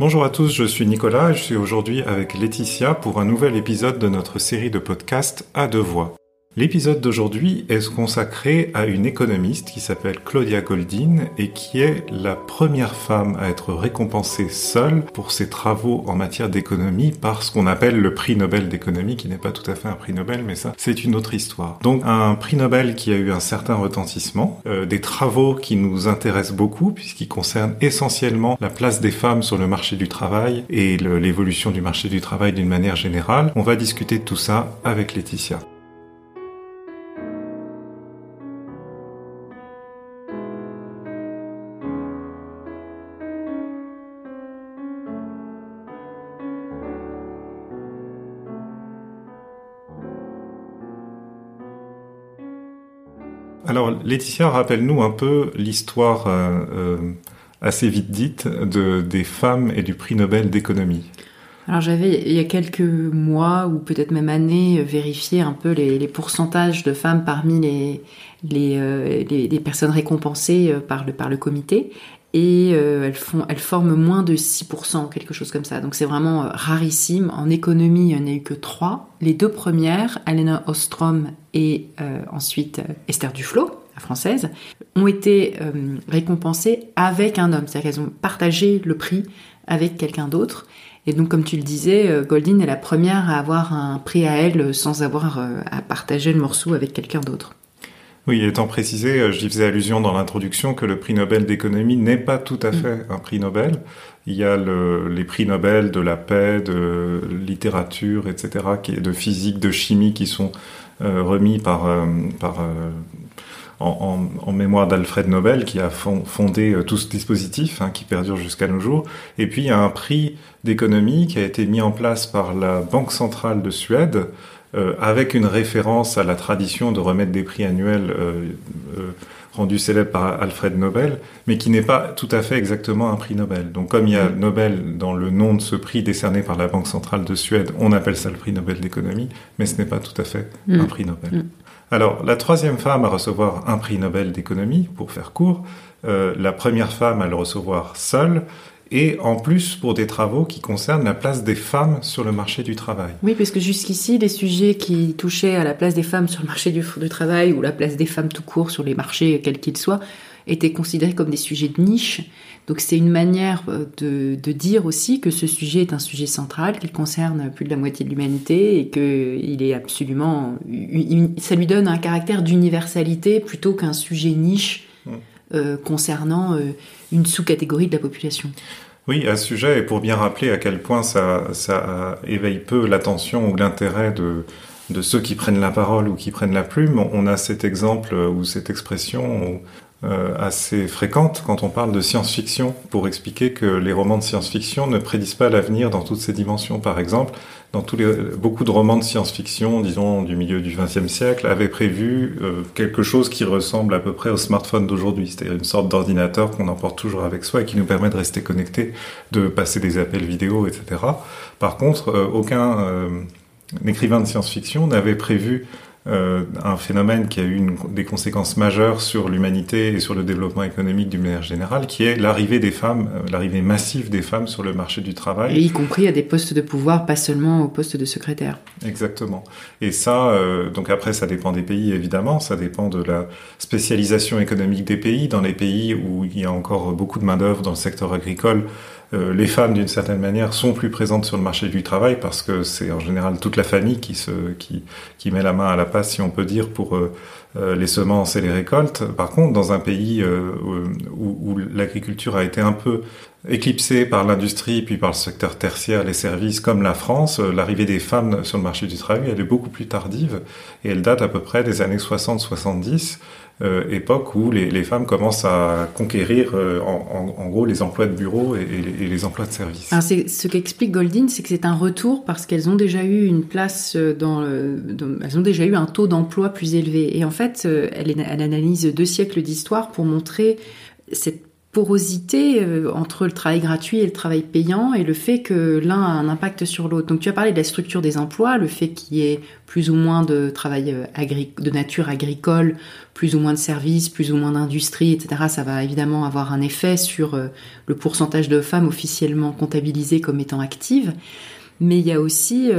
Bonjour à tous, je suis Nicolas et je suis aujourd'hui avec Laetitia pour un nouvel épisode de notre série de podcasts à deux voix. L'épisode d'aujourd'hui est consacré à une économiste qui s'appelle Claudia Goldin et qui est la première femme à être récompensée seule pour ses travaux en matière d'économie par ce qu'on appelle le prix Nobel d'économie, qui n'est pas tout à fait un prix Nobel, mais ça, c'est une autre histoire. Donc un prix Nobel qui a eu un certain retentissement, euh, des travaux qui nous intéressent beaucoup puisqu'ils concernent essentiellement la place des femmes sur le marché du travail et l'évolution du marché du travail d'une manière générale. On va discuter de tout ça avec Laetitia. Alors, Laetitia, rappelle-nous un peu l'histoire euh, euh, assez vite dite de, des femmes et du prix Nobel d'économie. Alors j'avais il y a quelques mois ou peut-être même années vérifié un peu les, pourcentages de femmes parmi les, les, euh, les, personnes récompensées par le, par le comité et elles, font, elles forment moins de 6%, quelque chose comme ça. Donc c'est vraiment rarissime. En économie, il n'y en a eu que trois. Les deux premières, Alena Ostrom et ensuite Esther Duflo, la française, ont été récompensées avec un homme. C'est-à-dire qu'elles ont partagé le prix avec quelqu'un d'autre. Et donc, comme tu le disais, Goldin est la première à avoir un prix à elle sans avoir à partager le morceau avec quelqu'un d'autre. Oui, étant précisé, j'y faisais allusion dans l'introduction que le prix Nobel d'économie n'est pas tout à fait un prix Nobel. Il y a le, les prix Nobel de la paix, de littérature, etc., de physique, de chimie qui sont euh, remis par, euh, par euh, en, en, en, mémoire d'Alfred Nobel qui a fondé tout ce dispositif hein, qui perdure jusqu'à nos jours. Et puis il y a un prix d'économie qui a été mis en place par la Banque centrale de Suède euh, avec une référence à la tradition de remettre des prix annuels euh, euh, rendus célèbres par Alfred Nobel, mais qui n'est pas tout à fait exactement un prix Nobel. Donc comme il y a Nobel dans le nom de ce prix décerné par la Banque centrale de Suède, on appelle ça le prix Nobel d'économie, mais ce n'est pas tout à fait mm. un prix Nobel. Mm. Alors la troisième femme à recevoir un prix Nobel d'économie, pour faire court, euh, la première femme à le recevoir seule, et en plus pour des travaux qui concernent la place des femmes sur le marché du travail. Oui, parce que jusqu'ici, les sujets qui touchaient à la place des femmes sur le marché du, du travail ou la place des femmes tout court sur les marchés, quels qu'ils soient, étaient considérés comme des sujets de niche. Donc c'est une manière euh, de, de, dire aussi que ce sujet est un sujet central, qu'il concerne plus de la moitié de l'humanité et que il est absolument, ça lui donne un caractère d'universalité plutôt qu'un sujet niche concernant euh, une sous-catégorie de la population. Oui, à ce sujet, et pour bien rappeler à quel point ça, éveille peu l'attention ou l'intérêt de, de ceux qui prennent la parole ou qui prennent la plume, on a cet exemple ou cette expression euh, assez fréquente quand on parle de science-fiction pour expliquer que les romans de science-fiction ne prédisent pas l'avenir dans toutes ses dimensions. Par exemple, dans tous les, beaucoup de romans de science-fiction, disons du milieu du XXe siècle, avaient prévu euh, quelque chose qui ressemble à peu près au smartphone d'aujourd'hui, c'est-à-dire une sorte d'ordinateur qu'on emporte toujours avec soi et qui nous permet de rester connecté, de passer des appels vidéo, etc. Par contre, euh, aucun euh, écrivain de science-fiction n'avait prévu euh, un phénomène qui a eu une, des conséquences majeures sur l'humanité et sur le développement économique d'une manière générale, qui est l'arrivée des femmes, euh, l'arrivée massive des femmes sur le marché du travail. Et y compris à des postes de pouvoir, pas seulement au poste de secrétaire. Exactement. Et ça, euh, donc après, ça dépend des pays, évidemment, ça dépend de la spécialisation économique des pays. Dans les pays où il y a encore beaucoup de main-d'œuvre dans le secteur agricole, euh, les femmes, d'une certaine manière, sont plus présentes sur le marché du travail parce que c'est en général toute la famille qui, se, qui, qui met la main à la pâte, si on peut dire, pour euh, euh, les semences et les récoltes. Par contre, dans un pays où, où l'agriculture a été un peu éclipsée par l'industrie puis par le secteur tertiaire, les services, comme la France, l'arrivée des femmes sur le marché du travail, elle est beaucoup plus tardive et elle date à peu près des années 60-70 euh, époque où les, femmes commencent à conquérir euh, en, gros les emplois de bureau et, les, emplois de service. Ce qu'explique Goldin, c'est que c'est un retour parce qu'elles ont déjà eu une place dans, dans, elles ont déjà eu un taux d'emploi plus élevé. Et en fait, euh, elle analyse deux siècles d'histoire pour montrer cette porosité euh, entre le travail gratuit et le travail payant et le fait que l'un a un impact sur l'autre. Donc tu as parlé de la structure des emplois, le fait qu'il y ait plus ou moins de travail euh, de nature agricole, plus ou moins de services, plus ou moins d'industrie, etc. Ça va évidemment avoir un effet sur euh, le pourcentage de femmes officiellement comptabilisées comme étant actives. Mais il y a aussi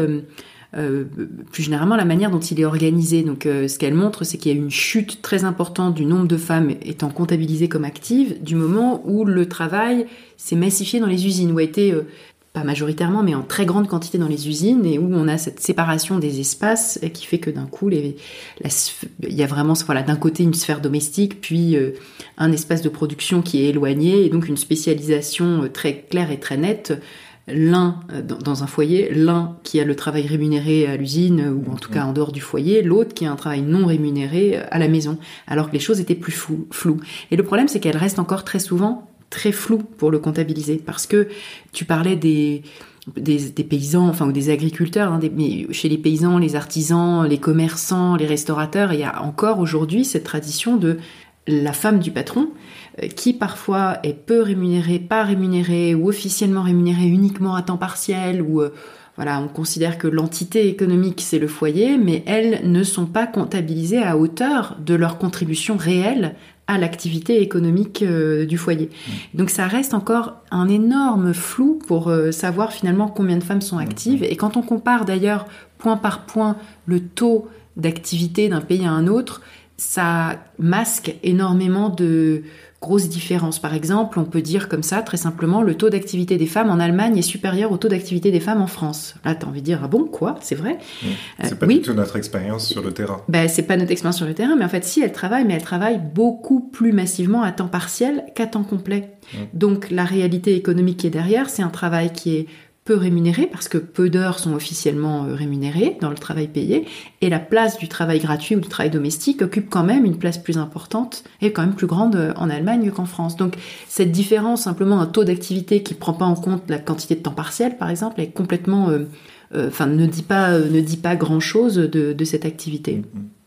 plus généralement la manière dont il est organisé. Donc euh, ce qu'elle montre, c'est qu'il y a une chute très importante du nombre de femmes étant comptabilisées comme actives du moment où le travail s'est massifié dans les usines, ou a été euh, pas majoritairement, mais en très grande quantité dans les usines, et où on a cette séparation des espaces qui fait que d'un coup, il y a vraiment voilà, d'un côté une sphère domestique, puis un espace de production qui est éloigné, et donc une spécialisation très claire et très nette l'un euh, dans un foyer, l'un qui a le travail rémunéré à l'usine ou en tout cas en dehors du foyer, l'autre qui a un travail non rémunéré euh, à la maison, alors que les choses étaient plus floues. Et le problème, c'est qu'elles restent encore très souvent très floues pour le comptabiliser, parce que tu parlais des, des, paysans, enfin ou des agriculteurs, hein, mais chez les paysans, les artisans, les commerçants, les restaurateurs, il y a encore aujourd'hui cette tradition de la femme du patron qui parfois est peu rémunérée, pas rémunérée ou officiellement rémunérée uniquement à temps partiel ou euh, voilà, on considère que l'entité économique c'est le foyer, mais elles ne sont pas comptabilisées à hauteur de leur contribution réelle à l'activité économique euh, du foyer. Mmh. Donc ça reste encore un énorme flou pour savoir finalement combien de femmes sont mmh. actives. Et quand on compare d'ailleurs point par point le taux d'activité d'un pays à un autre, ça masque énormément de grosses différences. Par exemple, on peut dire comme ça, très simplement, le taux d'activité des femmes en Allemagne est supérieur au taux d'activité des femmes en France. Là, tu as envie de dire, ah bon, quoi? C'est vrai? Mmh. C'est pas du tout notre expérience sur le terrain. Ben, c'est pas notre expérience sur le terrain, mais en fait, si, elle travaille, mais elle travaille beaucoup plus massivement à temps partiel qu'à temps complet. Mmh. Donc, la réalité économique qui est derrière, c'est un travail qui est peu rémunéré parce que peu d'heures sont officiellement euh, rémunérées dans le travail payé et la place du travail gratuit ou du travail domestique occupe quand même une place plus importante et quand même plus grande euh, en Allemagne qu'en France. Donc cette différence, simplement un taux d'activité qui prend pas en compte la quantité de temps partiel par exemple, est complètement, euh, enfin ne dit pas ne dit pas grand chose de, cette activité. Mm-hmm.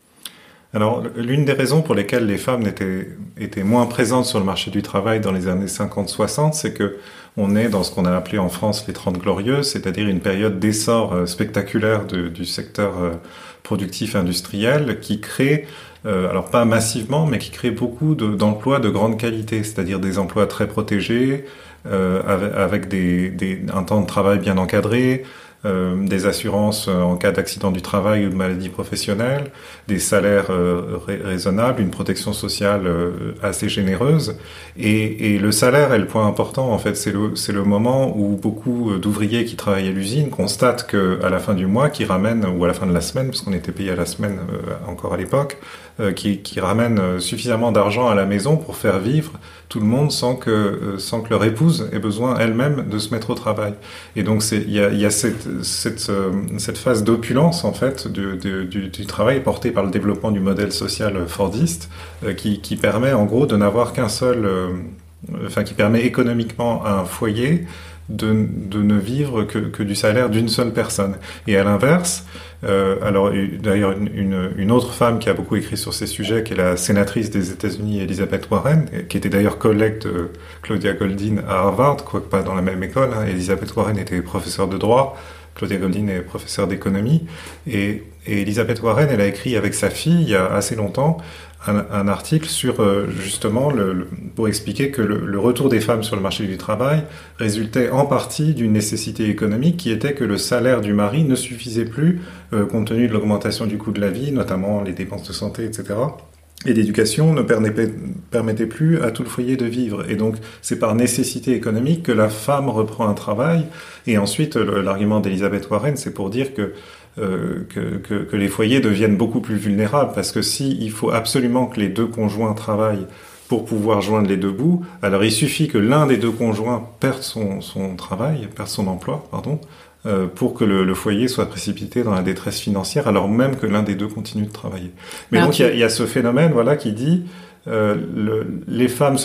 Alors, l'une des raisons pour lesquelles les femmes étaient, étaient moins présentes sur le marché du travail dans les années 50-60, c'est que on est dans ce qu'on a appelé en France les Trente Glorieuses, c'est-à-dire une période d'essor euh, spectaculaire du secteur euh, productif industriel qui crée, euh, alors pas massivement, mais qui crée beaucoup d'emplois de, grande qualité, c'est-à-dire des emplois très protégés, avec, des, un temps de travail bien encadré, des assurances euh, en cas d'accident du travail ou de maladie professionnelle, des salaires euh, raisonnables, une protection sociale assez généreuse. Et, et, le salaire est le point important, en fait, c'est le, le moment où beaucoup d'ouvriers qui travaillent à l'usine constatent qu'à la fin du mois, qui ramènent, ou à la fin de la semaine, parce qu'on était payé à la semaine encore à l'époque, qui, qui ramènent suffisamment d'argent à la maison pour faire vivre tout le monde sans que, euh, sans que leur épouse ait besoin elle-même de se mettre au travail. Et donc il y a, cette, euh, phase d'opulence en fait du, travail porté par le développement du modèle social fordiste euh, qui, qui, permet en gros de n'avoir qu'un seul, enfin qui permet économiquement à un foyer de, ne vivre que, que du salaire d'une seule personne. Et à l'inverse, euh, alors d'ailleurs une, une, une, autre femme qui a beaucoup écrit sur ces sujets, qui est la sénatrice des États-Unis, Elizabeth Warren, qui était d'ailleurs collègue de Claudia Goldin à Harvard, quoique pas dans la même école. Hein. Elizabeth Warren était professeure de droit, Claudia Goldin est professeure d'économie, et, et Elizabeth Warren, elle a écrit avec sa fille il y a assez longtemps un, article sur euh, justement pour expliquer que le, retour des femmes sur le marché du travail résultait en partie d'une nécessité économique qui était que le salaire du mari ne suffisait plus euh, compte tenu de l'augmentation du coût de la vie, notamment les dépenses de santé, etc. Et d'éducation ne permettait plus à tout le foyer de vivre. Et donc, c'est par nécessité économique que la femme reprend un travail. Et ensuite, l'argument d'Elisabeth Warren, c'est pour dire que euh, que, que, que, les foyers deviennent beaucoup plus vulnérables parce que si il faut absolument que les deux conjoints travaillent pour pouvoir joindre les deux bouts, alors il suffit que l'un des deux conjoints perde son, son travail, perde son emploi, pardon, euh, pour que le, le, foyer soit précipité dans la détresse financière, alors même que l'un des deux continue de travailler. Mais donc il y, a, y, a, ce phénomène, voilà, qui dit euh, le, les femmes,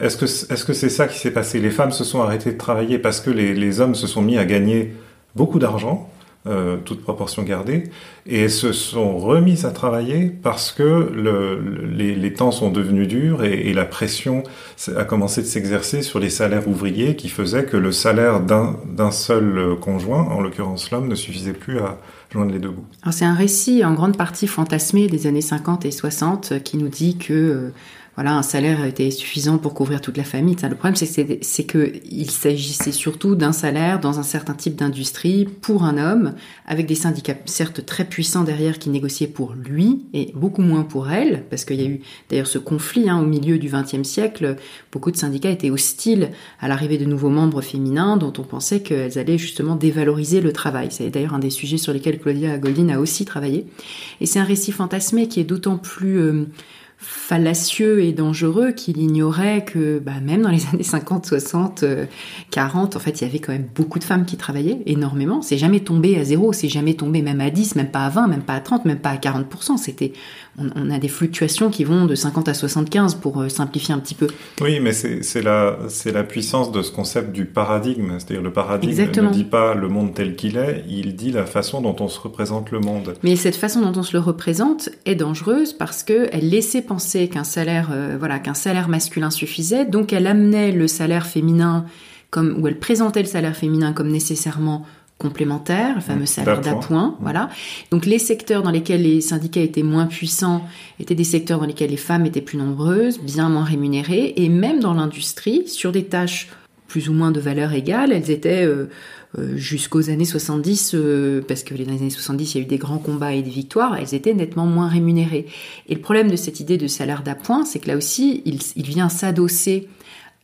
est-ce que est-ce que c'est ça qui s'est passé? Les femmes se sont arrêtées de travailler parce que les, les hommes se sont mis à gagner beaucoup d'argent euh, toute proportion gardée, et se sont remises à travailler parce que le, les, temps sont devenus durs et, la pression a commencé de s'exercer sur les salaires ouvriers qui faisait que le salaire d'un seul conjoint, en l'occurrence l'homme, ne suffisait plus à joindre les deux bouts. C'est un récit en grande partie fantasmé des années 50 et 60 qui nous dit que euh, voilà, un salaire était suffisant pour couvrir toute la famille. Le problème, c'est qu'il s'agissait surtout d'un salaire dans un certain type d'industrie pour un homme, avec des syndicats certes très puissants derrière qui négociaient pour lui et beaucoup moins pour elle, parce qu'il y a eu d'ailleurs ce conflit hein, au milieu du XXe siècle. Beaucoup de syndicats étaient hostiles à l'arrivée de nouveaux membres féminins dont on pensait qu'elles allaient justement dévaloriser le travail. C'est d'ailleurs un des sujets sur lesquels Claudia Goldin a aussi travaillé. Et c'est un récit fantasmé qui est d'autant plus... Euh, fallacieux et dangereux qu'il ignorait que bah, même dans les années 50, 60, 40, en fait, il y avait quand même beaucoup de femmes qui travaillaient énormément. C'est jamais tombé à zéro, c'est jamais tombé même à 10, même pas à 20, même pas à 30, même pas à 40%. C'était, on, a des fluctuations qui vont de 50 à 75 pour euh, simplifier un petit peu. Oui, mais c'est la, la puissance de ce concept du paradigme. C'est-à-dire le paradigme ne dit pas le monde tel qu'il est, il dit la façon dont on se représente le monde. Mais cette façon dont on se le représente est dangereuse parce qu'elle laissait penser qu'un salaire, euh, voilà, qu'un salaire masculin suffisait, donc elle amenait le salaire féminin comme, ou elle présentait le salaire féminin comme nécessairement complémentaire, le fameux mmh, salaire d'appoint, mmh. voilà. Donc les secteurs dans lesquels les syndicats étaient moins puissants étaient des secteurs dans lesquels les femmes étaient plus nombreuses, bien moins rémunérées, et même dans l'industrie, sur des tâches plus ou moins de valeur égale, elles étaient euh, euh, jusqu'aux années 70, euh, parce que les années 70, il y a eu des grands combats et des victoires, elles étaient nettement moins rémunérées. Et le problème de cette idée de salaire d'appoint, c'est que là aussi, il, vient s'adosser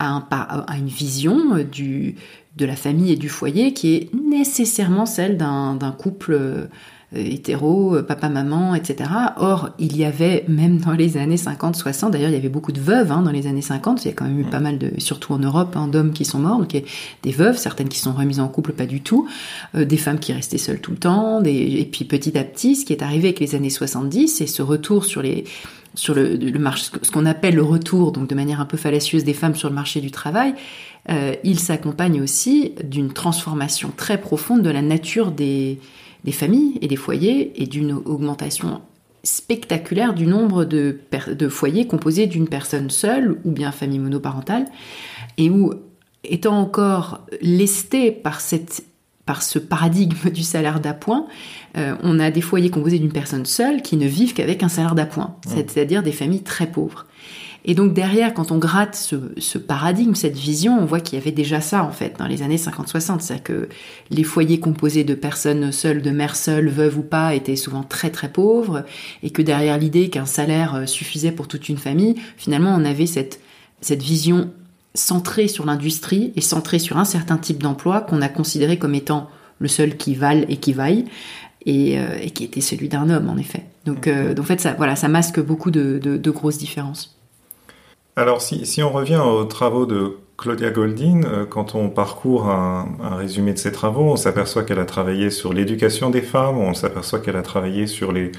à, un, à, une vision de la famille et du foyer qui est nécessairement celle d'un couple hétéro, euh, papa-maman, etc. Or, il y avait, même dans les années 50-60, d'ailleurs, il y avait beaucoup de veuves hein, dans les années 50, il y a quand même eu pas mal de, surtout en Europe, hein, d'hommes qui sont morts, donc il y a des veuves, certaines qui sont remises en couple, pas du tout, euh, des femmes qui restaient seules tout le temps, des, et puis petit à petit, ce qui est arrivé avec les années 70, c'est ce retour sur les sur le, le marché, ce qu'on appelle le retour, donc de manière un peu fallacieuse, des femmes sur le marché du travail, euh, il s'accompagne aussi d'une transformation très profonde de la nature des, des familles et des foyers et d'une augmentation spectaculaire du nombre de, de foyers composés d'une personne seule ou bien famille monoparentale et où, étant encore lesté par cette par ce paradigme du salaire d'appoint, euh, on a des foyers composés d'une personne seule qui ne vivent qu'avec un salaire d'appoint, mmh. c'est-à-dire des familles très pauvres. Et donc derrière, quand on gratte ce, paradigme, cette vision, on voit qu'il y avait déjà ça en fait dans les années 50-60, c'est-à-dire que les foyers composés de personnes seules, de mères seules, veuves ou pas, étaient souvent très très pauvres, et que derrière l'idée qu'un salaire euh, suffisait pour toute une famille, finalement on avait cette, cette vision centrée sur l'industrie et centrée sur un certain type d'emploi qu'on a considéré comme étant le seul qui vale et qui vaille, et, euh, qui était celui d'un homme en effet. Donc, euh, en fait, ça, voilà, ça masque beaucoup de grosses différences. Alors, si, on revient aux travaux de Claudia Goldin, euh, quand on parcourt un, résumé de ses travaux, on s'aperçoit qu'elle a travaillé sur l'éducation des femmes, on s'aperçoit qu'elle a travaillé sur les,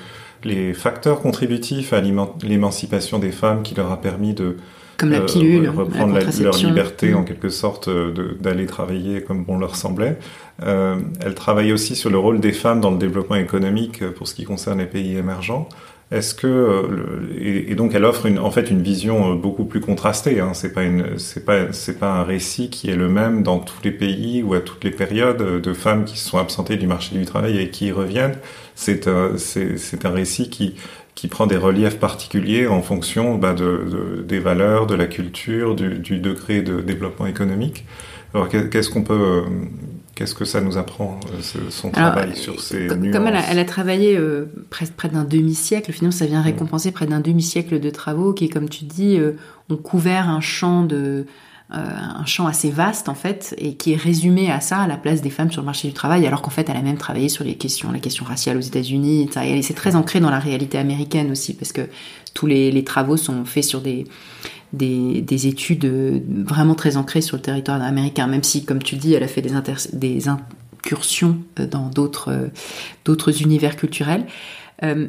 facteurs contributifs à l'émancipation des femmes qui leur a permis de comme la euh, reprendre leur liberté en mm. quelque sorte euh, d'aller travailler comme bon leur semblait. elle travaille aussi sur le rôle des femmes dans le développement économique pour ce qui concerne les pays émergents. Est-ce que euh, et, donc elle offre une, en fait une vision euh, beaucoup plus contrastée. Hein. C'est pas une, c'est pas, c'est pas un récit qui est le même dans tous les pays ou à toutes les périodes de femmes qui se sont absentées du marché du travail et qui y reviennent. C'est un, c'est, un récit qui qui prend des reliefs particuliers en fonction bah, de, de, des valeurs, de la culture, du, du degré de développement économique. Alors qu'est-ce qu'on peut euh, Qu'est-ce que ça nous apprend, euh, son travail sur ces comme nuances Comme elle a, travaillé euh, près, près d'un demi-siècle, finalement, ça vient récompenser près d'un demi-siècle de travaux qui, comme tu dis, euh, ont couvert un champ de un champ assez vaste en fait et qui est résumé à ça à la place des femmes sur le marché du travail alors qu'en fait elle a même travaillé sur les questions la question raciale aux États-Unis et c'est très ancré dans la réalité américaine aussi parce que tous les, les travaux sont faits sur des des, des, études euh, vraiment très ancrées sur le territoire américain, même si, comme tu dis, elle a fait des, des incursions euh, dans d'autres euh, d'autres univers culturels.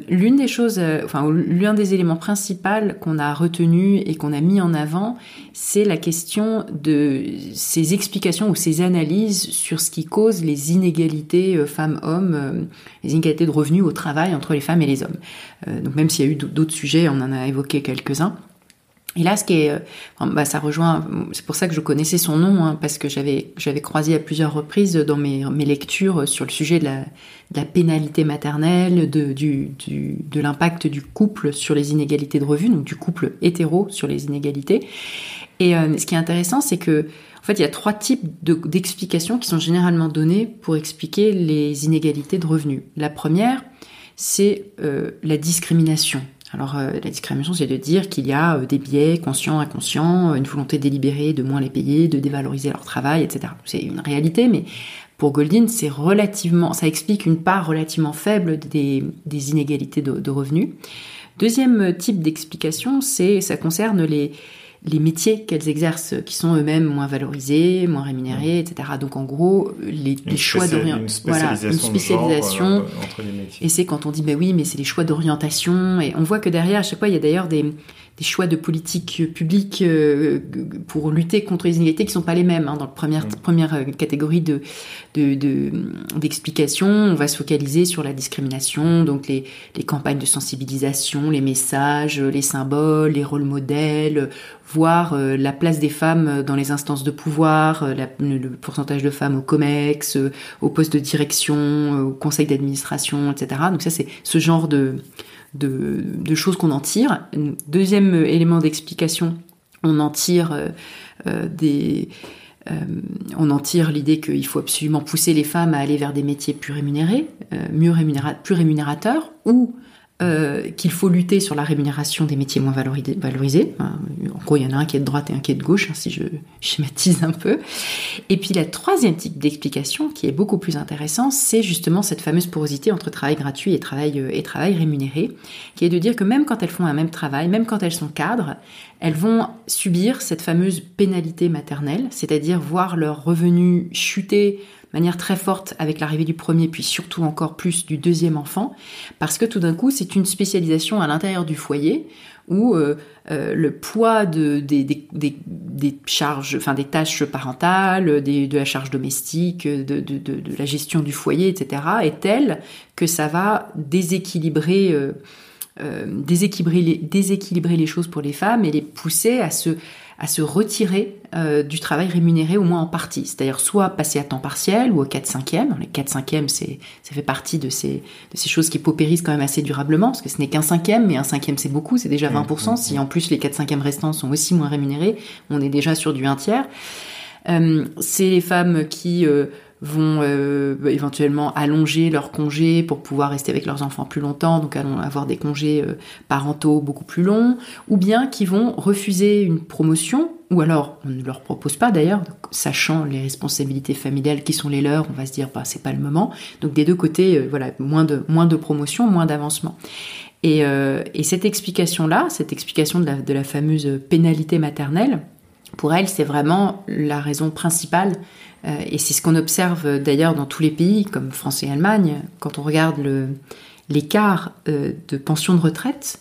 L'une des choses, enfin l'un des éléments principaux qu'on a retenu et qu'on a mis en avant, c'est la question de ces explications ou ces analyses sur ce qui cause les inégalités femmes-hommes, les inégalités de revenus au travail entre les femmes et les hommes. donc même s'il y a eu d'autres sujets, on en a évoqué quelques-uns. Et là, ce qui est, bah, ça rejoint, c'est pour ça que je connaissais son nom, hein, parce que j'avais j'avais croisé à plusieurs reprises dans mes, mes lectures sur le sujet de la, de la pénalité maternelle, de, du, du, de l'impact du couple sur les inégalités de revenus, donc du couple hétéro sur les inégalités. Et euh, ce qui est intéressant, c'est que en fait, il y a trois types d'explications qui sont généralement données pour expliquer les inégalités de revenus. La première, c'est euh, la discrimination. Alors euh, la discrimination, c'est de dire qu'il y a euh, des biais conscients, inconscients, une volonté délibérée de moins les payer, de dévaloriser leur travail, etc. C'est une réalité, mais pour Goldin, c'est relativement, ça explique une part relativement faible des, inégalités de revenus. Deuxième type d'explication, c'est ça concerne les les métiers qu'elles exercent qui sont eux-mêmes moins valorisés, moins rémunérés, etc. Donc en gros, les, choix d'orientation, voilà, une spécialisation. Euh, entre les métiers. Et c'est quand on dit, ben oui, mais c'est les choix d'orientation. Et on voit que derrière, à chaque fois, il y a d'ailleurs des, des choix de politique publique euh, pour lutter contre les inégalités qui sont pas les mêmes. Hein. Dans la première, mm. première euh, catégorie de, d'explication, on va se focaliser sur la discrimination, donc les, les campagnes de sensibilisation, les messages, les symboles, les rôles modèles, voir euh, la place des femmes dans les instances de pouvoir, le pourcentage de femmes au COMEX, au poste de direction, au conseil d'administration, etc. Donc ça, c'est ce genre de choses qu'on en tire. Deuxième élément d'explication, on en tire euh, euh, des euh, on en tire l'idée qu'il faut absolument pousser les femmes à aller vers des métiers plus rémunérés, mieux plus rémunérateurs, ou euh, qu'il faut lutter sur la rémunération des métiers moins valorisés. En gros, il y en a un qui est de droite et un qui est de gauche, hein, si je schématise un peu. Et puis la troisième type d'explication, qui est beaucoup plus intéressant, c'est justement cette fameuse porosité entre travail gratuit et travail, euh, et travail rémunéré, qui est de dire que même quand elles font un même travail, même quand elles sont cadres, elles vont subir cette fameuse pénalité maternelle, c'est-à-dire voir leurs revenus chuter manière très forte avec l'arrivée du premier, puis surtout encore plus du deuxième enfant, parce que tout d'un coup, c'est une spécialisation à l'intérieur du foyer où euh, euh, le poids de, des, charges, enfin des tâches parentales, de la charge domestique, de, la gestion du foyer, etc., est tel que ça va déséquilibrer, euh, déséquilibrer les choses pour les femmes et les pousser à se à se retirer euh, du travail rémunéré au moins en partie. C'est-à-dire soit passer à temps partiel ou au 4 5 e Les 4 5 e c'est, ça fait partie de ces, de ces choses qui paupérisent quand même assez durablement, parce que ce n'est qu'un cinquième, mais un cinquième c'est beaucoup, c'est déjà 20%. Mmh, mmh, si mmh. en plus les 4 5 e restants sont aussi moins rémunérés, on est déjà sur du un tiers. Euh, c'est les femmes qui euh, vont euh, éventuellement allonger leurs congés pour pouvoir rester avec leurs enfants plus longtemps, donc avoir des congés euh, parentaux beaucoup plus longs, ou bien qui vont refuser une promotion, ou alors on ne leur propose pas d'ailleurs, sachant les responsabilités familiales qui sont les leurs, on va se dire bah c'est pas le moment. Donc des deux côtés, euh, voilà, moins de moins de promotion, moins d'avancement. Et, et, cette explication-là, cette explication de la, de la fameuse pénalité maternelle, pour elle, c'est vraiment la raison principale et c'est ce qu'on observe d'ailleurs dans tous les pays, comme France et Allemagne. Quand on regarde l'écart euh, de pension de retraite,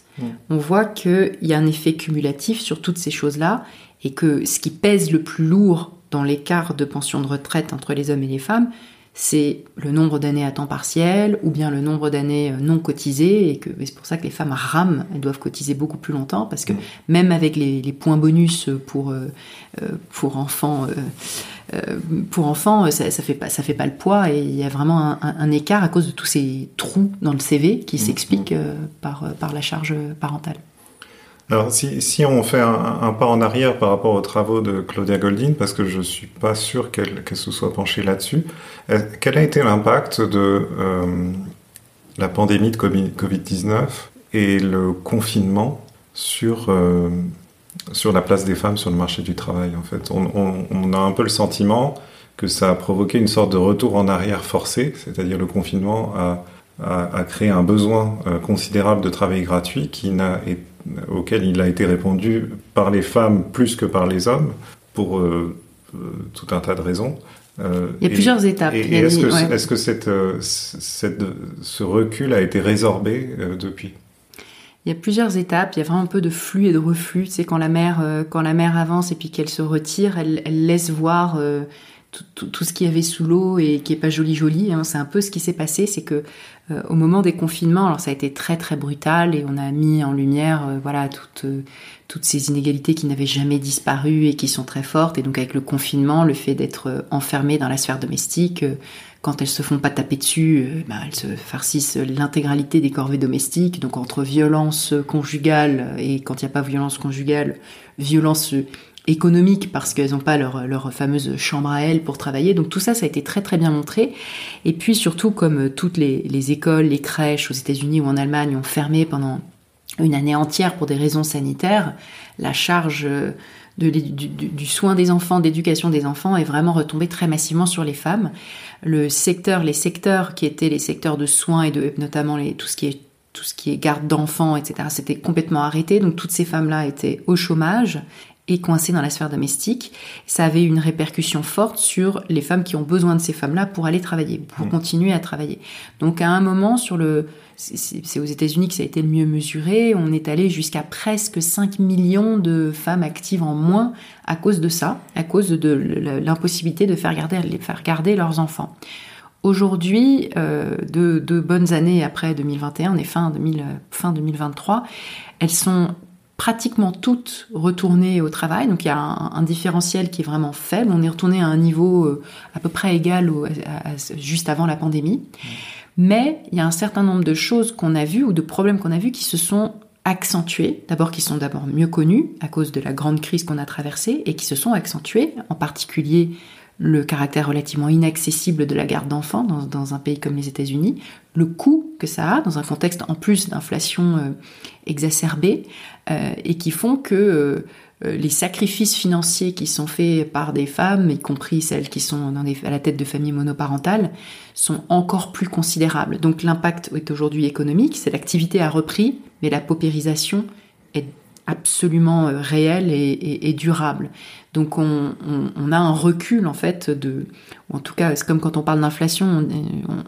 on voit qu'il y a un effet cumulatif sur toutes ces choses-là et que ce qui pèse le plus lourd dans l'écart de pension de retraite entre les hommes et les femmes, c'est le nombre d'années à temps partiel ou bien le nombre d'années euh, non cotisées et que c'est pour ça que les femmes rament, elles doivent cotiser beaucoup plus longtemps parce que même avec les, points bonus pour euh, euh, pour enfants pour enfants ça, ça fait pas ça fait pas le poids et il y a vraiment un, écart à cause de tous ces trous dans le CV qui mmh. s'expliquent par par la charge parentale. Alors, si, on fait un, pas en arrière par rapport aux travaux de Claudia Goldin, parce que je ne suis pas sûr qu'elle se soit penchée là-dessus, euh, quel a été l'impact de euh, la pandémie de Covid-19 et le confinement sur, euh, sur la place des femmes sur le marché du travail En fait, on, a un peu le sentiment que ça a provoqué une sorte de retour en arrière forcé, c'est-à-dire le confinement a, a, créé un besoin considérable de travail gratuit qui n'a été auquel il a été répondu par les femmes plus que par les hommes, pour euh, euh, tout un tas de raisons. il y a plusieurs étapes. est-ce que, est-ce que cette, cette, ce recul a été résorbé depuis? Il y a plusieurs étapes, il y a vraiment un peu de flux et de reflux. C'est quand la mer, quand la mer avance et puis qu'elle se retire, elle, elle laisse voir tout, tout, ce qu'il y avait sous l'eau et qui est pas joli joli. Hein. C'est un peu ce qui s'est passé, c'est que euh, au moment des confinements, alors ça a été très très brutal et on a mis en lumière euh, voilà toutes euh, toutes ces inégalités qui n'avaient jamais disparu et qui sont très fortes. Et donc avec le confinement, le fait d'être enfermé dans la sphère domestique, quand elles se font pas taper dessus, bah, elles se farcissent l'intégralité des corvées domestiques. Donc entre violence conjugale et quand il n'y a pas violence conjugale, violence économique parce qu'elles n'ont pas leur, leur fameuse chambre à elles pour travailler. Donc tout ça, ça a été très très bien montré. Et puis surtout, comme toutes les, les écoles, les crèches aux États-Unis ou en Allemagne ont fermé pendant une année entière pour des raisons sanitaires, la charge de, du, soin des enfants, d'éducation des enfants est vraiment retombée très massivement sur les femmes. Le secteur, les secteurs qui étaient les secteurs de soins et de notamment tout ce qui est tout ce qui est garde d'enfants, etc., c'était complètement arrêté. Donc toutes ces femmes-là étaient au chômage et coincées dans la sphère domestique. Ça avait une répercussion forte sur les femmes qui ont besoin de ces femmes-là pour aller travailler, pour mmh. continuer à travailler. Donc à un moment, sur le, c'est aux États-Unis que ça a été le mieux mesuré, on est allé jusqu'à presque 5 millions de femmes actives en moins à cause de ça, à cause de l'impossibilité de faire garder, les faire garder leurs enfants. Aujourd'hui, euh, deux, bonnes années après 2021, on est fin, 2000, fin 2023, elles sont pratiquement toutes retournées au travail. Donc il y a un, différentiel qui est vraiment faible. On est retourné à un niveau euh, à peu près égal juste avant la pandémie. Mais il y a un certain nombre de choses qu'on a vues ou de problèmes qu'on a vus qui se sont accentués. D'abord qui sont d'abord mieux connus à cause de la grande crise qu'on a traversée et qui se sont accentués, en particulier le caractère relativement inaccessible de la garde d'enfants dans, un pays comme les États-Unis, le coût que ça a dans un contexte en plus d'inflation euh, exacerbée, euh, et qui font que euh, les sacrifices financiers qui sont faits par des femmes, y compris celles qui sont à la tête de familles monoparentales, sont encore plus considérables. Donc l'impact est aujourd'hui économique, c'est l'activité a repris, mais la paupérisation absolument euh, réel et, durable. Donc on, a un recul en fait de, ou en tout cas c'est comme quand on parle d'inflation,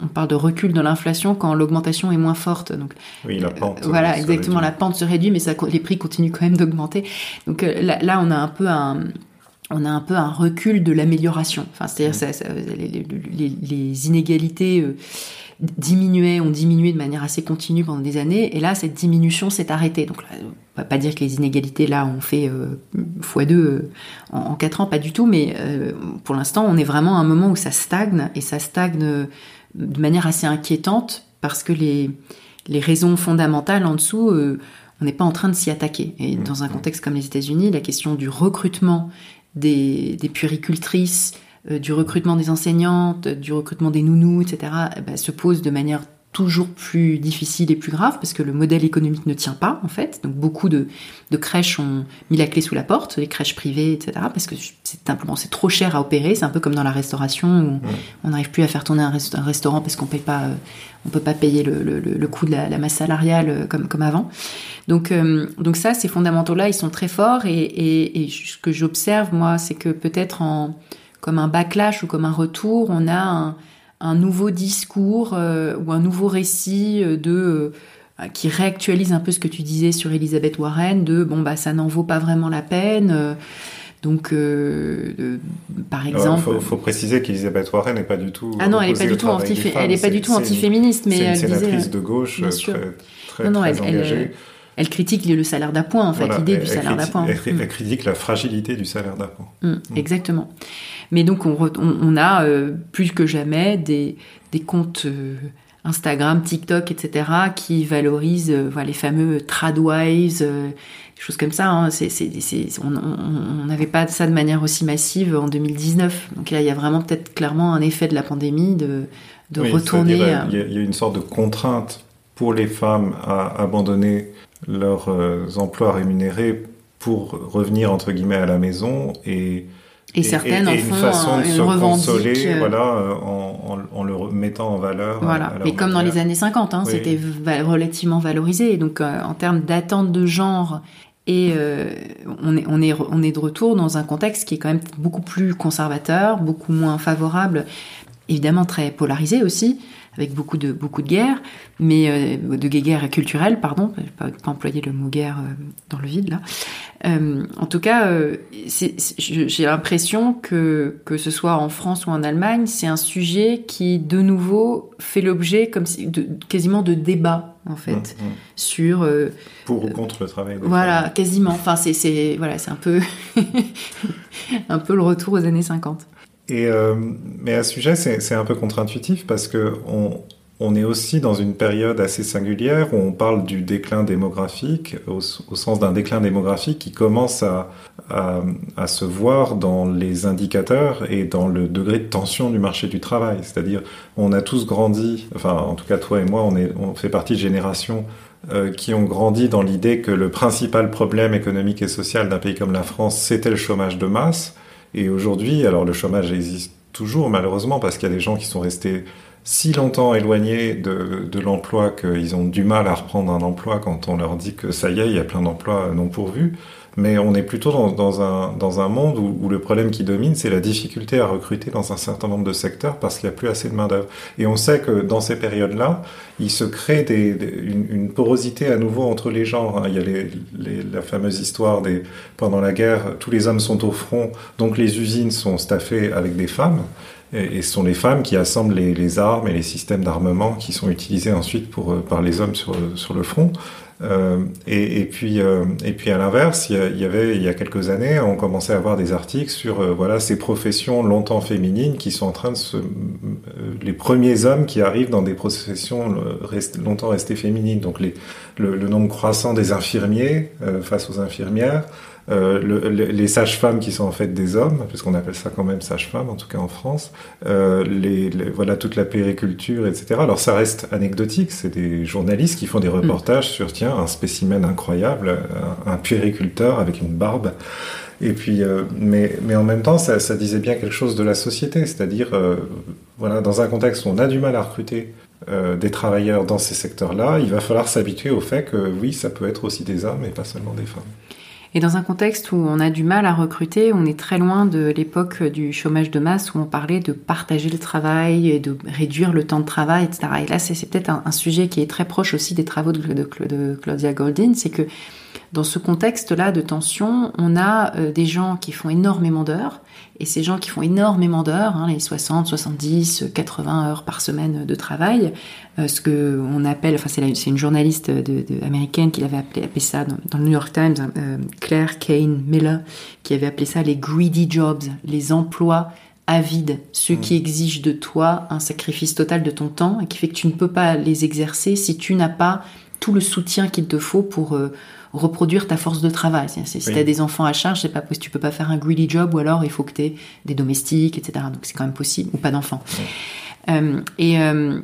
on, parle de recul de l'inflation quand l'augmentation est moins forte. Donc oui, la pente. voilà, exactement, la pente se réduit, mais ça, les prix continuent quand même d'augmenter. Donc euh, là, on a un peu un on a un peu un recul de l'amélioration. Enfin, c'est-à-dire mmh. les, les, inégalités euh, diminuaient, ont diminué de manière assez continue pendant des années, et là, cette diminution s'est arrêtée. Donc, on va pas dire que les inégalités là ont fait euh, x2 euh, en, quatre ans, pas du tout, mais euh, pour l'instant, on est vraiment à un moment où ça stagne, et ça stagne de manière assez inquiétante, parce que les, les raisons fondamentales en dessous, on n'est pas en train de s'y attaquer. Et mmh. dans un contexte comme les États-Unis, la question du recrutement des, des puéricultrices, du recrutement des enseignantes, du recrutement des nounous, etc., eh ben, se pose de manière toujours plus difficile et plus grave parce que le modèle économique ne tient pas en fait. Donc beaucoup de, de crèches ont mis la clé sous la porte, les crèches privées, etc. Parce que c'est simplement c'est trop cher à opérer. C'est un peu comme dans la restauration où on n'arrive plus à faire tourner un, restaurant parce qu'on paye pas, euh, on peut pas payer le, le, le coût de la, la, masse salariale euh, comme comme avant. Donc donc ça ces fondamentaux là ils sont très forts et, et, et ce que j'observe moi c'est que peut-être en comme un backlash ou comme un retour, on a un, nouveau discours euh, ou un nouveau récit euh, de euh, qui réactualise un peu ce que tu disais sur Elisabeth Warren, de bon bah ça n'en vaut pas vraiment la peine. donc, par exemple, il faut, préciser qu'Elisabeth Warren n'est pas du tout. Ah non, elle n'est pas du tout anti, elle est pas du tout antiféministe, mais elle disait. de gauche, très, très, non, non, très elle, engagée. Elle, critique le salaire d'appoint, en fait, l'idée du salaire d'appoint. Elle, elle, critique la fragilité du salaire d'appoint. Mmh, mmh. Exactement. Mais donc on, a euh, plus que jamais des, comptes euh, Instagram, TikTok, etc. qui valorisent euh, les fameux tradwives, des choses comme ça. Hein. on n'avait pas ça de manière aussi massive en 2019. Donc là, il y a vraiment peut-être clairement un effet de la pandémie de, retourner. Il y, a, il y, a une sorte de contrainte pour les femmes à abandonner leurs emplois rémunérés pour revenir entre guillemets à la maison et et, certaines en font une façon de se consoler, euh, voilà, euh, en, en, le mettant en valeur. Voilà, mais comme dans les années 50, hein, c'était relativement valorisé. donc, euh, en termes d'attente de genre Et euh, on, est, on, est, on est de retour dans un contexte qui est quand même beaucoup plus conservateur, beaucoup moins favorable, évidemment très polarisé aussi, avec beaucoup de, beaucoup de guerres, mais euh, de guerres culturelles, pardon, je vais pas, pas employer le mot guerre euh, dans le vide là. Euh, en tout cas, euh, j'ai l'impression que que ce soit en France ou en Allemagne, c'est un sujet qui de nouveau fait l'objet comme si, de, quasiment de débats en fait Mmh, mmh. sur euh, Pour ou contre le travail voilà quasiment. Enfin c'est c'est voilà c'est un peu un peu le retour aux années 50. Et euh, mais à ce sujet, c'est un peu contre-intuitif parce que on, on est aussi dans une période assez singulière où on parle du déclin démographique, au, au sens d'un déclin démographique qui commence à, à, à, se voir dans les indicateurs et dans le degré de tension du marché du travail. C'est-à-dire, on a tous grandi, enfin en tout cas toi et moi, on, est, on fait partie de générations euh, qui ont grandi dans l'idée que le principal problème économique et social d'un pays comme la France, c'était le chômage de masse. Et aujourd'hui, alors le chômage existe toujours malheureusement parce qu'il y a des gens qui sont restés si longtemps éloignés de, de l'emploi qu'ils ont du mal à reprendre un emploi quand on leur dit que ça y est, il y a plein d'emplois non pourvus. Mais on est plutôt dans, un, dans un monde où, le problème qui domine, c'est la difficulté à recruter dans un certain nombre de secteurs parce qu'il n'y a plus assez de main-d'œuvre. Et on sait que dans ces périodes-là, il se crée une, porosité à nouveau entre les genres. Il y a la fameuse histoire des pendant la guerre, tous les hommes sont au front, donc les usines sont staffées avec des femmes. Et, ce sont les femmes qui assemblent les, les armes et les systèmes d'armement qui sont utilisés ensuite pour, par les hommes sur, sur le front. Euh, et, et, puis, euh, et puis à l'inverse, il, y, avait il y a quelques années, on commençait à avoir des articles sur euh, voilà ces professions longtemps féminines qui sont en train de se, les premiers hommes qui arrivent dans des professions longtemps restées féminines. Donc le, nombre croissant des infirmiers face aux infirmières. Euh, le, le, les sages-femmes qui sont en fait des hommes, puisqu'on appelle ça quand même sages-femmes, en tout cas en France, euh, les, les, voilà toute la périculture, etc. Alors ça reste anecdotique, c'est des journalistes qui font des reportages mmh. sur tiens un spécimen incroyable, un, un puériculteur avec une barbe. Et puis, euh, mais, mais en même temps, ça, ça, disait bien quelque chose de la société, c'est-à-dire, voilà, dans un contexte où on a du mal à recruter euh, des travailleurs dans ces secteurs-là, il va falloir s'habituer au fait que oui, ça peut être aussi des hommes et pas seulement des femmes. Et dans un contexte où on a du mal à recruter, on est très loin de l'époque du chômage de masse où on parlait de partager le travail et de réduire le temps de travail, etc. Et là, c'est peut-être un, sujet qui est très proche aussi des travaux de, de, de Claudia Goldin, c'est que dans ce contexte-là de tension, on a euh, des gens qui font énormément d'heures, et ces gens qui font énormément d'heures, hein, les 60, 70, 80 heures par semaine de travail, euh, ce que on appelle, enfin c'est une journaliste de, de, américaine qui avait appelé, appelé ça dans, dans, le New York Times, euh, Claire Kane Miller, qui avait appelé ça les greedy jobs, les emplois avides, ceux mmh. qui exigent de toi un sacrifice total de ton temps et qui fait que tu ne peux pas les exercer si tu n'as pas tout le soutien qu'il te faut pour euh, reproduire ta force de travail. Si oui. tu as des enfants à charge, c'est pas possible, tu peux pas faire un greedy job ou alors il faut que tu aies des domestiques, etc. Donc c'est quand même possible, ou pas d'enfants. Oui. Euh, et, euh,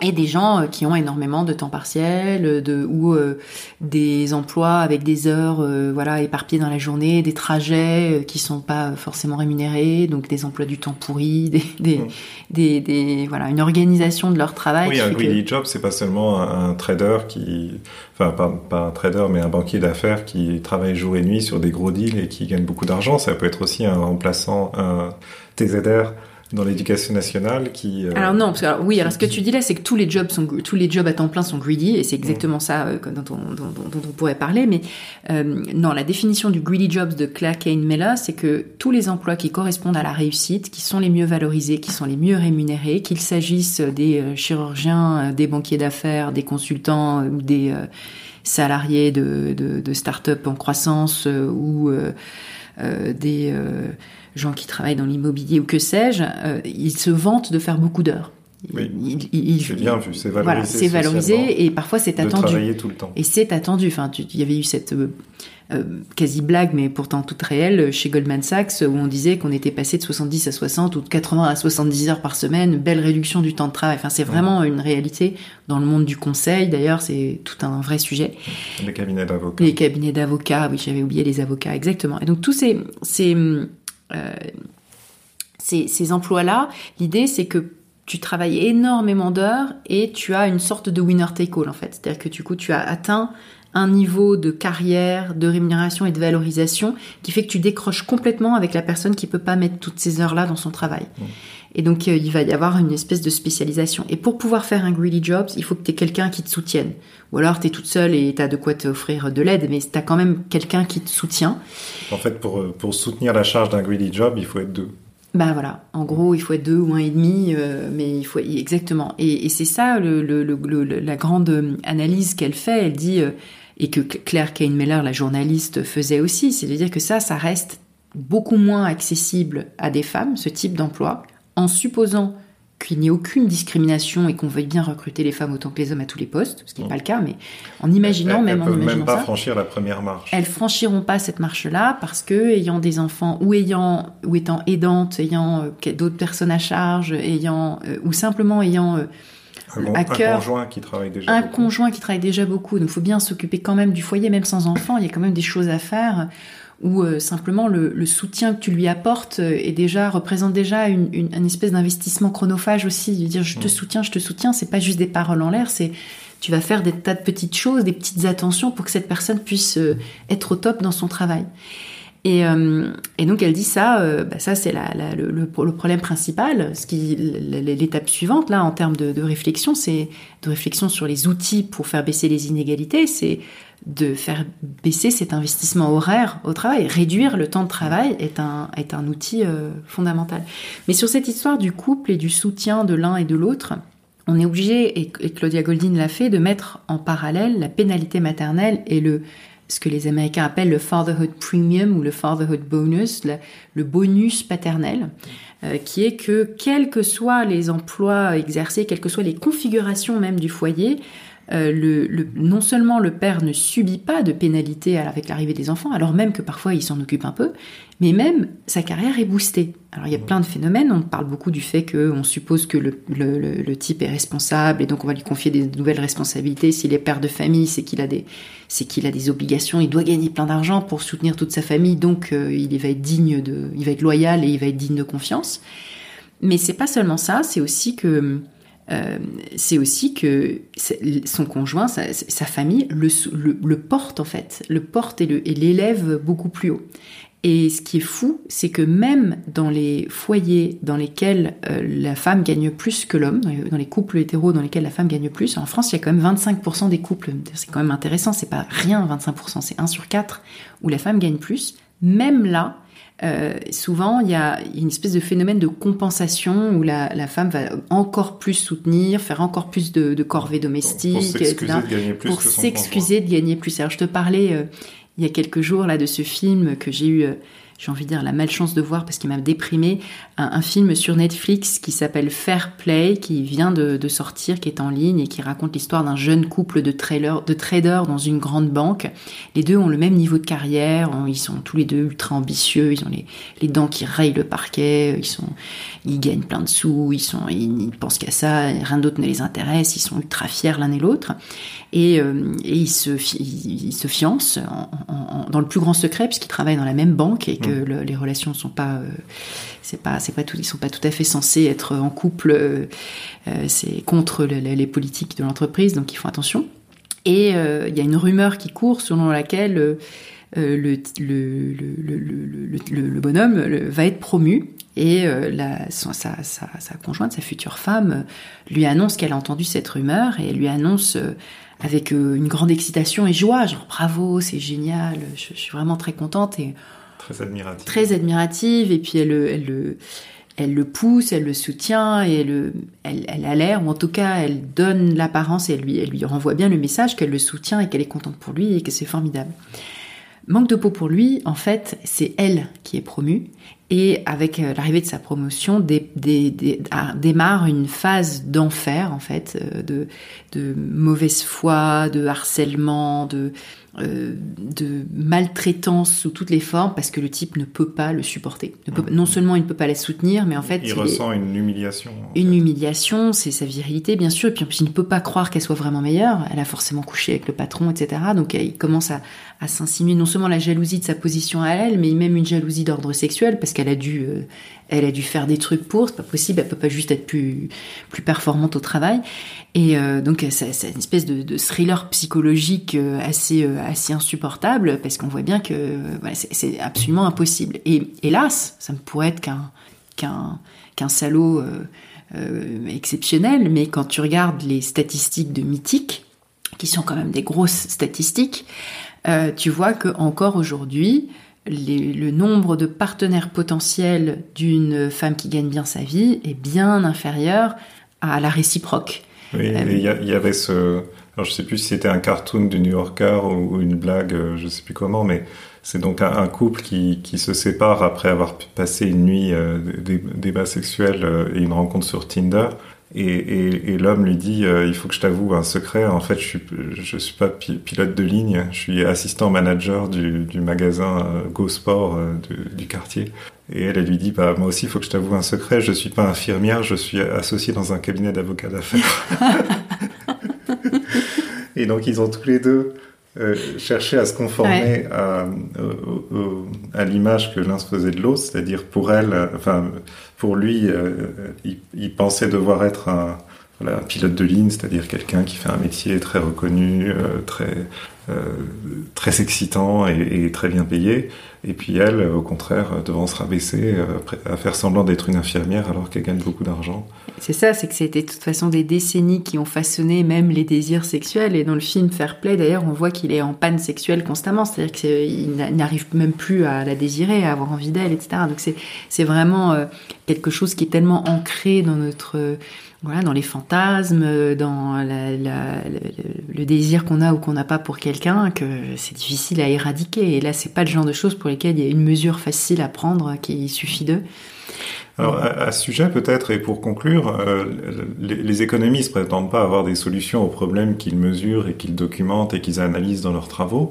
et des gens qui ont énormément de temps partiel, de, ou euh, des emplois avec des heures euh, voilà éparpillées dans la journée, des trajets euh, qui sont pas forcément rémunérés, donc des emplois du temps pourris, des, des, mmh. des, des voilà une organisation de leur travail. Oui, un greedy que... job, c'est pas seulement un, un, trader qui, enfin pas, pas un trader, mais un banquier d'affaires qui travaille jour et nuit sur des gros deals et qui gagne beaucoup d'argent. Ça peut être aussi un remplaçant, un TZR dans l'éducation nationale qui euh, alors non parce que alors, oui alors ce que tu dis là c'est que tous les jobs sont tous les jobs à temps plein sont greedy et c'est exactement mmh. ça euh, dont, on, dont, dont, on pourrait parler mais euh, non la définition du greedy jobs de Claire Kane Mella c'est que tous les emplois qui correspondent à la réussite qui sont les mieux valorisés qui sont les mieux rémunérés qu'il s'agisse des euh, chirurgiens des banquiers d'affaires des consultants ou des euh, salariés de, de, de start-up en croissance ou des gens qui travaillent dans l'immobilier ou que sais-je, euh, ils se vantent de faire beaucoup d'heures. Oui, c'est bien vu, c'est valorisé. Voilà, c'est valorisé et parfois c'est attendu. De travailler tout le temps. Et c'est attendu. Enfin, il y avait eu cette euh, euh, quasi blague, mais pourtant toute réelle, chez Goldman Sachs, où on disait qu'on était passé de 70 à 60 ou de 80 à 70 heures par semaine, belle réduction du temps de travail. Enfin, c'est vraiment une réalité dans le monde du conseil. D'ailleurs, c'est tout un vrai sujet. Les cabinets d'avocats. Les cabinets d'avocats, oui, j'avais oublié les avocats, exactement. Et donc tous ces, ces ces, ces emplois-là, l'idée c'est que tu travailles énormément d'heures et tu as une sorte de winner take all en fait. C'est-à-dire que du coup tu as atteint un niveau de carrière, de rémunération et de valorisation qui fait que tu décroches complètement avec la personne qui peut pas mettre toutes ces heures-là dans son travail. Mmh. Et donc, euh, il va y avoir une espèce de spécialisation. Et pour pouvoir faire un greedy job, il faut que tu aies quelqu'un qui te soutienne. Ou alors, tu es toute seule et tu as de quoi t'offrir de l'aide, mais tu as quand même quelqu'un qui te soutient. En fait, pour, euh, pour soutenir la charge d'un greedy job, il faut être deux. Ben voilà, en gros, il faut être deux ou un et demi, euh, mais il faut exactement. Et, et c'est ça le, le, le, la grande analyse qu'elle fait. Elle dit et que Claire Kane Miller, la journaliste, faisait aussi, c'est-à-dire que ça, ça reste beaucoup moins accessible à des femmes, ce type d'emploi, en supposant qu'il n'y ait aucune discrimination et qu'on veuille bien recruter les femmes autant que les hommes à tous les postes, ce qui n'est pas le cas, mais en imaginant elles, même elles en peuvent imaginant même pas ça, franchir la première marche. elles franchiront pas cette marche-là parce que ayant des enfants ou ayant ou étant aidantes, ayant euh, d'autres personnes à charge, ayant euh, ou simplement ayant euh, un, à un cœur, conjoint qui travaille déjà. un beaucoup. conjoint qui travaille déjà beaucoup, donc il faut bien s'occuper quand même du foyer, même sans enfants. Il y a quand même des choses à faire où euh, simplement le, le soutien que tu lui apportes euh, est déjà représente déjà une, une, une espèce d'investissement chronophage aussi. De dire je te Mm. soutiens, je te soutiens, c'est pas juste des paroles en l'air, c'est tu vas faire des tas de petites choses, des petites attentions pour que cette personne puisse euh, être au top dans son travail. Et, euh, et donc elle dit ça, euh, bah ça c'est la, la- le, le- le problème principal. Ce qui l'étape suivante là en termes de, de réflexion, c'est de réflexion sur les outils pour faire baisser les inégalités, c'est de faire baisser cet investissement horaire au travail. Réduire le temps de travail est un est un outil euh, fondamental. Mais sur cette histoire du couple et du soutien de l'un et de l'autre, on est obligé, et, Claudia Goldin l'a fait, de mettre en parallèle la pénalité maternelle et le ce que les Américains appellent le fatherhood premium ou le fatherhood bonus, le, le bonus paternel, euh, qui est que quels que soient les emplois exercés, quelles que soient les configurations même du foyer, euh, le, le- non seulement le père ne subit pas de pénalité avec l'arrivée des enfants, alors même que parfois il s'en occupe un peu, mais même sa carrière est boostée. Alors il y a plein de phénomènes, on parle beaucoup du fait qu'on suppose que le, le- le- le type est responsable et donc on va lui confier des nouvelles responsabilités. S'il est père de famille, c'est qu'il a des, c'est qu'il a des obligations, il doit gagner plein d'argent pour soutenir toute sa famille, donc euh, il va être digne de, il va être loyal et il va être digne de confiance. Mais c'est pas seulement ça, c'est aussi que euh, c'est aussi que son conjoint, sa, famille, le, porte en fait, le porte et l'élève beaucoup plus haut. Et ce qui est fou, c'est que même dans les foyers dans lesquels euh, la femme gagne plus que l'homme, dans les couples hétéros dans lesquels la femme gagne plus, en France, il y a quand même 25% des couples. C'est quand même intéressant, c'est pas rien 25%, c'est 1 sur 4 où la femme gagne plus. Même là, euh, souvent, il y a une espèce de phénomène de compensation où la, la femme va encore plus soutenir, faire encore plus de, de corvées domestiques, Pour s'excuser de gagner plus pour que son s'excuser de gagner plus. Alors, je te parlais euh, il y a quelques jours là de ce film que j'ai eu, euh, j'ai envie de dire, la malchance de voir parce qu'il m'a déprimé, un, un film sur Netflix qui s'appelle Fair Play, qui vient de, de sortir, qui est en ligne et qui raconte l'histoire d'un jeune couple de, traders dans une grande banque. Les deux ont le même niveau de carrière, ils sont tous les deux ultra ambitieux, ils ont les, les dents qui rayent le parquet, ils sont, ils gagnent plein de sous, ils sont, ils, ils pensent qu'à ça, rien d'autre ne les intéresse, ils sont ultra fiers l'un et l'autre, et, euh, et ils se, ils, ils se fiancent en- en- en- dans le plus grand secret puisqu'ils travaillent dans la même banque et que le- les relations sont pas, euh, c'est pas, c'est pas ils sont pas tout à fait censés être en couple, euh, euh, c'est contre le- le- les politiques de l'entreprise, donc ils font attention. Et euh, il y a une rumeur qui court selon laquelle le, le, le, bonhomme va être promu et la, sa, sa, conjointe, sa future femme, lui annonce qu'elle a entendu cette rumeur et elle lui annonce avec une grande excitation et joie, genre bravo, c'est génial, je, suis vraiment très contente Très admiratif. très admirative et puis elle, le- pousse, elle le soutient et elle, le- elle, elle a l'air, ou en tout cas elle donne l'apparence et elle lui, renvoie bien le message qu'elle le soutient et qu'elle est contente pour lui et que c'est formidable. Manque de peau pour lui, en fait, c'est elle qui est promue. Et avec euh, l'arrivée de sa promotion, dé- dé- dé- démarre une phase d'enfer, en fait, euh, de mauvaise foi, de harcèlement, de, euh, de maltraitance sous toutes les formes, parce que le type ne peut pas le supporter. Ne peut- non seulement il ne peut pas la soutenir, mais en fait, il il est- ressent une humiliation. une fait. humiliation, c'est sa virilité, bien sûr, et puis en plus, il ne peut pas croire qu'elle soit vraiment meilleure. Elle a forcément couché avec le patron, etc. Donc, il commence à, à s'insinuer non seulement la jalousie de sa position à elle, mais même une jalousie d'ordre sexuel, parce qu'elle a dû, euh, elle a dû faire des trucs pour. C'est pas possible. Elle peut pas juste être plus, plus performante au travail. Et euh, donc c'est une espèce de, thriller psychologique euh, assez, assez insupportable parce qu'on voit bien que c'est absolument impossible. Et hélas, ça ne pourrait être qu'un salaud exceptionnel. Mais quand tu regardes les statistiques de Mythique, qui sont quand même des grosses statistiques, euh, tu vois que encore aujourd'hui, le nombre de partenaires potentiels d'une femme qui gagne bien sa vie est bien inférieur à la réciproque. Oui, euh, il y, avait ce. Alors je sais plus si c'était un cartoon du New Yorker ou, une blague, euh, je sais plus comment, mais c'est donc un, couple qui, qui, se sépare après avoir passé une nuit des débats sexuels et une rencontre sur Tinder. Et, et, et l'homme lui dit euh, il faut que je t'avoue un secret. En fait, je suis je suis pas pilote de ligne. Je suis assistant manager du, du magasin euh, Go Sport euh, du, quartier. Et elle, elle lui dit bah moi aussi il faut que je t'avoue un secret. Je suis pas infirmière. Je suis associé dans un cabinet d'avocats d'affaires. et donc ils ont tous les deux euh, chercher à se conformer à, à l'image que l'un se faisait de l'autre, c'est-à-dire pour elle, enfin pour lui, euh, il, pensait devoir être un, voilà, un pilote de ligne, c'est-à-dire quelqu'un qui fait un métier très reconnu, très très excitant et, très bien payé. Et puis elle, au contraire, devant se rabaisser, à faire semblant d'être une infirmière alors qu'elle gagne beaucoup d'argent. C'est ça, c'est que c'était de toute façon des décennies qui ont façonné même les désirs sexuels. Et dans le film Fair Play, d'ailleurs, on voit qu'il est en panne sexuelle constamment. C'est-à-dire qu'il n'arrive même plus à la désirer, à avoir envie d'elle, etc. Donc c'est vraiment euh, quelque chose qui est tellement ancré dans notre... voilà, dans les fantasmes, dans la, la, le, désir qu'on a ou qu'on n'a pas pour quelqu'un, que c'est difficile à éradiquer. Et là, c'est pas le genre de choses pour lesquelles il y a une mesure facile à prendre, qu'il suffit d'eux. Alors, à, ce sujet, peut-être, et pour conclure, euh, les, les, économistes prétendent pas avoir des solutions aux problèmes qu'ils mesurent et qu'ils documentent et qu'ils analysent dans leurs travaux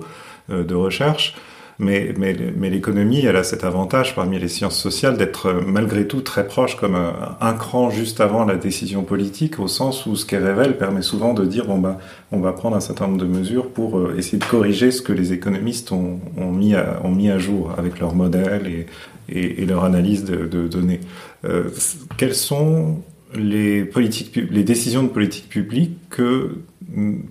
euh, de recherche. Mais, l'économie, elle a cet avantage parmi les sciences sociales d'être euh, malgré tout très proche, comme un, cran juste avant la décision politique, au sens où ce qu'elle révèle permet souvent de dire bon bah on va prendre un certain nombre de mesures pour essayer de corriger ce que les économistes ont, mis, à, jour avec leurs modèles et, et, et leur analyse de, données. Euh, quelles sont les décisions de politique publique que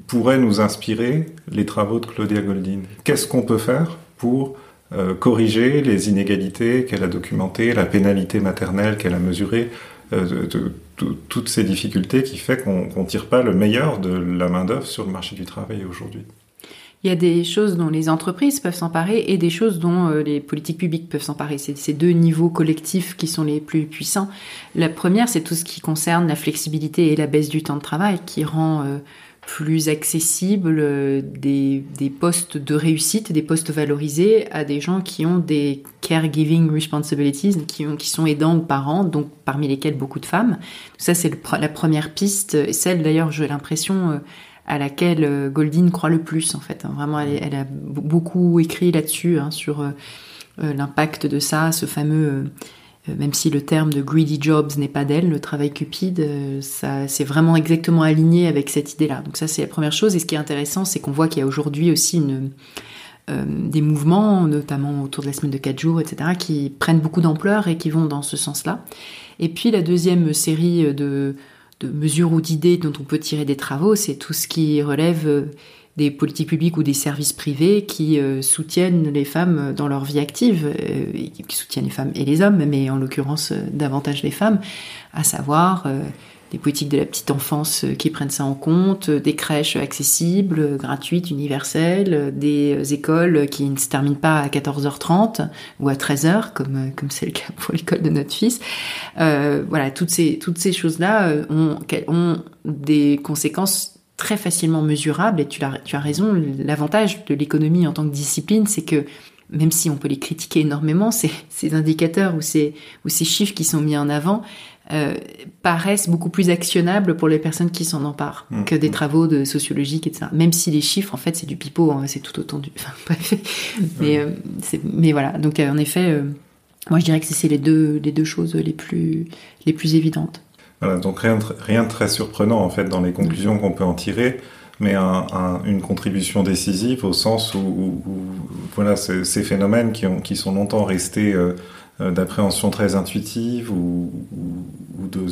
pourraient nous inspirer les travaux de Claudia Goldin? Qu'est-ce qu'on peut faire pour euh, corriger les inégalités qu'elle a documentées, la pénalité maternelle qu'elle a mesurée, euh, toutes ces difficultés qui fait qu'on ne tire pas le meilleur de la main-d'œuvre sur le marché du travail aujourd'hui il y a des choses dont les entreprises peuvent s'emparer et des choses dont euh, les politiques publiques peuvent s'emparer. C'est ces deux niveaux collectifs qui sont les plus puissants. La première, c'est tout ce qui concerne la flexibilité et la baisse du temps de travail qui rend plus accessible euh, des, des, postes de réussite, des postes valorisés à des gens qui ont des caregiving responsibilities, qui, ont, qui sont aidants ou parents, donc parmi lesquels beaucoup de femmes. Ça, c'est la première piste, celle d'ailleurs, j'ai l'impression, à laquelle euh, Goldin croit le plus en fait. Hein. Vraiment, elle, a beaucoup écrit là-dessus hein, sur euh, euh, l'impact de ça, ce fameux même si le terme de greedy jobs n'est pas d'elle, le travail cupide, ça c'est vraiment exactement aligné avec cette idée-là. Donc ça c'est la première chose. Et ce qui est intéressant, c'est qu'on voit qu'il y a aujourd'hui aussi une, des mouvements, notamment autour de la semaine de 4 jours, etc., qui prennent beaucoup d'ampleur et qui vont dans ce sens-là. Et puis la deuxième série de mesures ou d'idées dont on peut tirer des travaux, c'est tout ce qui relève euh, des politiques publiques ou des services privés qui euh, soutiennent les femmes dans leur vie active, euh, qui soutiennent les femmes et les hommes, mais en l'occurrence davantage les femmes, à savoir des politiques de la petite enfance euh, qui prennent ça en compte, euh, des crèches accessibles, euh, gratuites, universelles, des écoles qui ne se terminent pas à 14h30 ou à 13h, comme comme c'est le cas pour l'école de notre fils. Euh, voilà, toutes ces toutes ces choses-là ont, ont des conséquences très facilement mesurables. Et tu as, tu as raison, l'avantage de l'économie en tant que discipline, c'est que même si on peut les critiquer énormément, ces, ces indicateurs ou ces, ou ces chiffres qui sont mis en avant, euh, paraissent beaucoup plus actionnables pour les personnes qui s'en emparent mmh, que des mmh. travaux de sociologiques, etc. Même si les chiffres, en fait, c'est du pipeau, hein, c'est tout autant du... Enfin, bref. Mais, euh, mais voilà, donc euh, en effet, moi je dirais que c'est les deux, les deux choses les plus, les plus évidentes. Voilà, donc rien, de très surprenant, en fait, dans les conclusions qu'on peut en tirer mais un, un, une contribution décisive au sens où, voilà ces, phénomènes qui, ont, qui sont longtemps restés d'appréhension très intuitive ou, de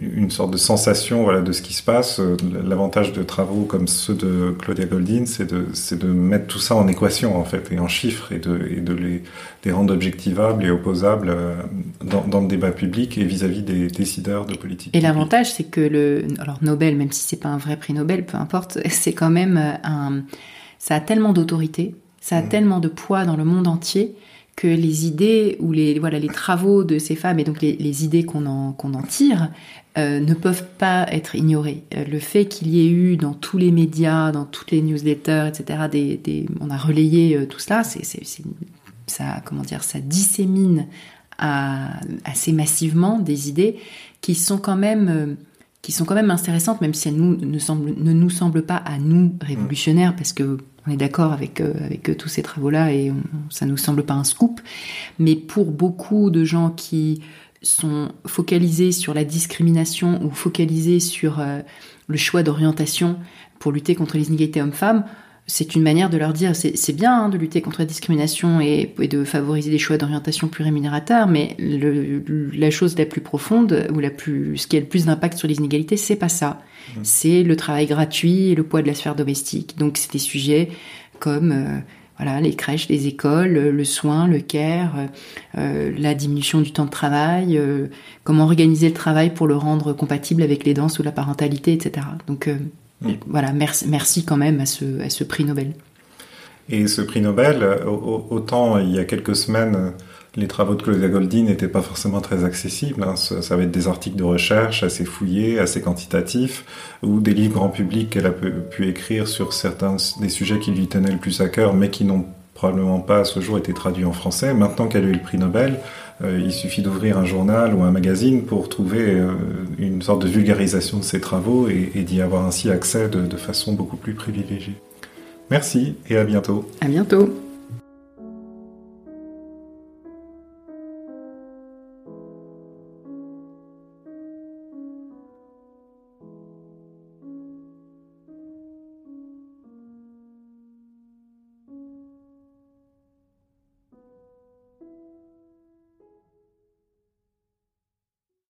une sorte de sensation voilà, de ce qui se passe. L'avantage de travaux comme ceux de Claudia Goldin, c'est de, de mettre tout ça en équation en fait et en chiffres et de, et de les, les, rendre objectivables et opposables dans, dans le débat public et vis-à-vis des décideurs de politique. Et l'avantage, c'est que le alors Nobel, même si c'est pas un vrai prix Nobel, peu importe, c'est quand même un ça a tellement d'autorité, ça a mm. tellement de poids dans le monde entier que les idées ou les voilà les travaux de ces femmes et donc les, idées qu'on en qu'on en tire euh, ne peuvent pas être ignorées. Euh, le fait qu'il y ait eu dans tous les médias, dans toutes les newsletters, etc. Des, des on a relayé euh, tout cela, c'est ça comment dire ça dissémine assez massivement des idées qui sont quand même qui sont quand même intéressantes, même si elles nous, ne, semblent, ne nous semblent pas à nous révolutionnaires, parce que on est d'accord avec, euh, avec tous ces travaux-là et ça nous semble pas un scoop. Mais pour beaucoup de gens qui sont focalisés sur la discrimination ou focalisés sur euh, le choix d'orientation pour lutter contre les inégalités hommes-femmes, c'est une manière de leur dire c'est bien hein, de lutter contre la discrimination et, de favoriser des choix d'orientation plus rémunérateurs, mais la chose la plus profonde ou la plus, ce qui a le plus d'impact sur les inégalités, c'est pas ça. Mmh. C'est le travail gratuit et le poids de la sphère domestique. Donc c'est des sujets comme euh, voilà les crèches, les écoles, le soin, le care, euh, la diminution du temps de travail, euh, comment organiser le travail pour le rendre compatible avec les danses ou la parentalité, etc. Donc Mm. voilà, merci, merci quand même à ce, à ce prix Nobel. Et ce prix Nobel, autant il y a quelques semaines, les travaux de Claudia Goldin n'étaient pas forcément très accessibles. Hein. Ça, va être des articles de recherche assez fouillés, assez quantitatifs, ou des livres grand public qu'elle a pu, écrire sur certains des sujets qui lui tenaient le plus à cœur, mais qui n'ont probablement pas à ce jour été traduits en français. Maintenant qu'elle a eu le prix Nobel, il suffit d'ouvrir un journal ou un magazine pour trouver euh, une sorte de vulgarisation de ses travaux et, d'y avoir ainsi accès de, de façon beaucoup plus privilégiée. Merci et à bientôt. À bientôt.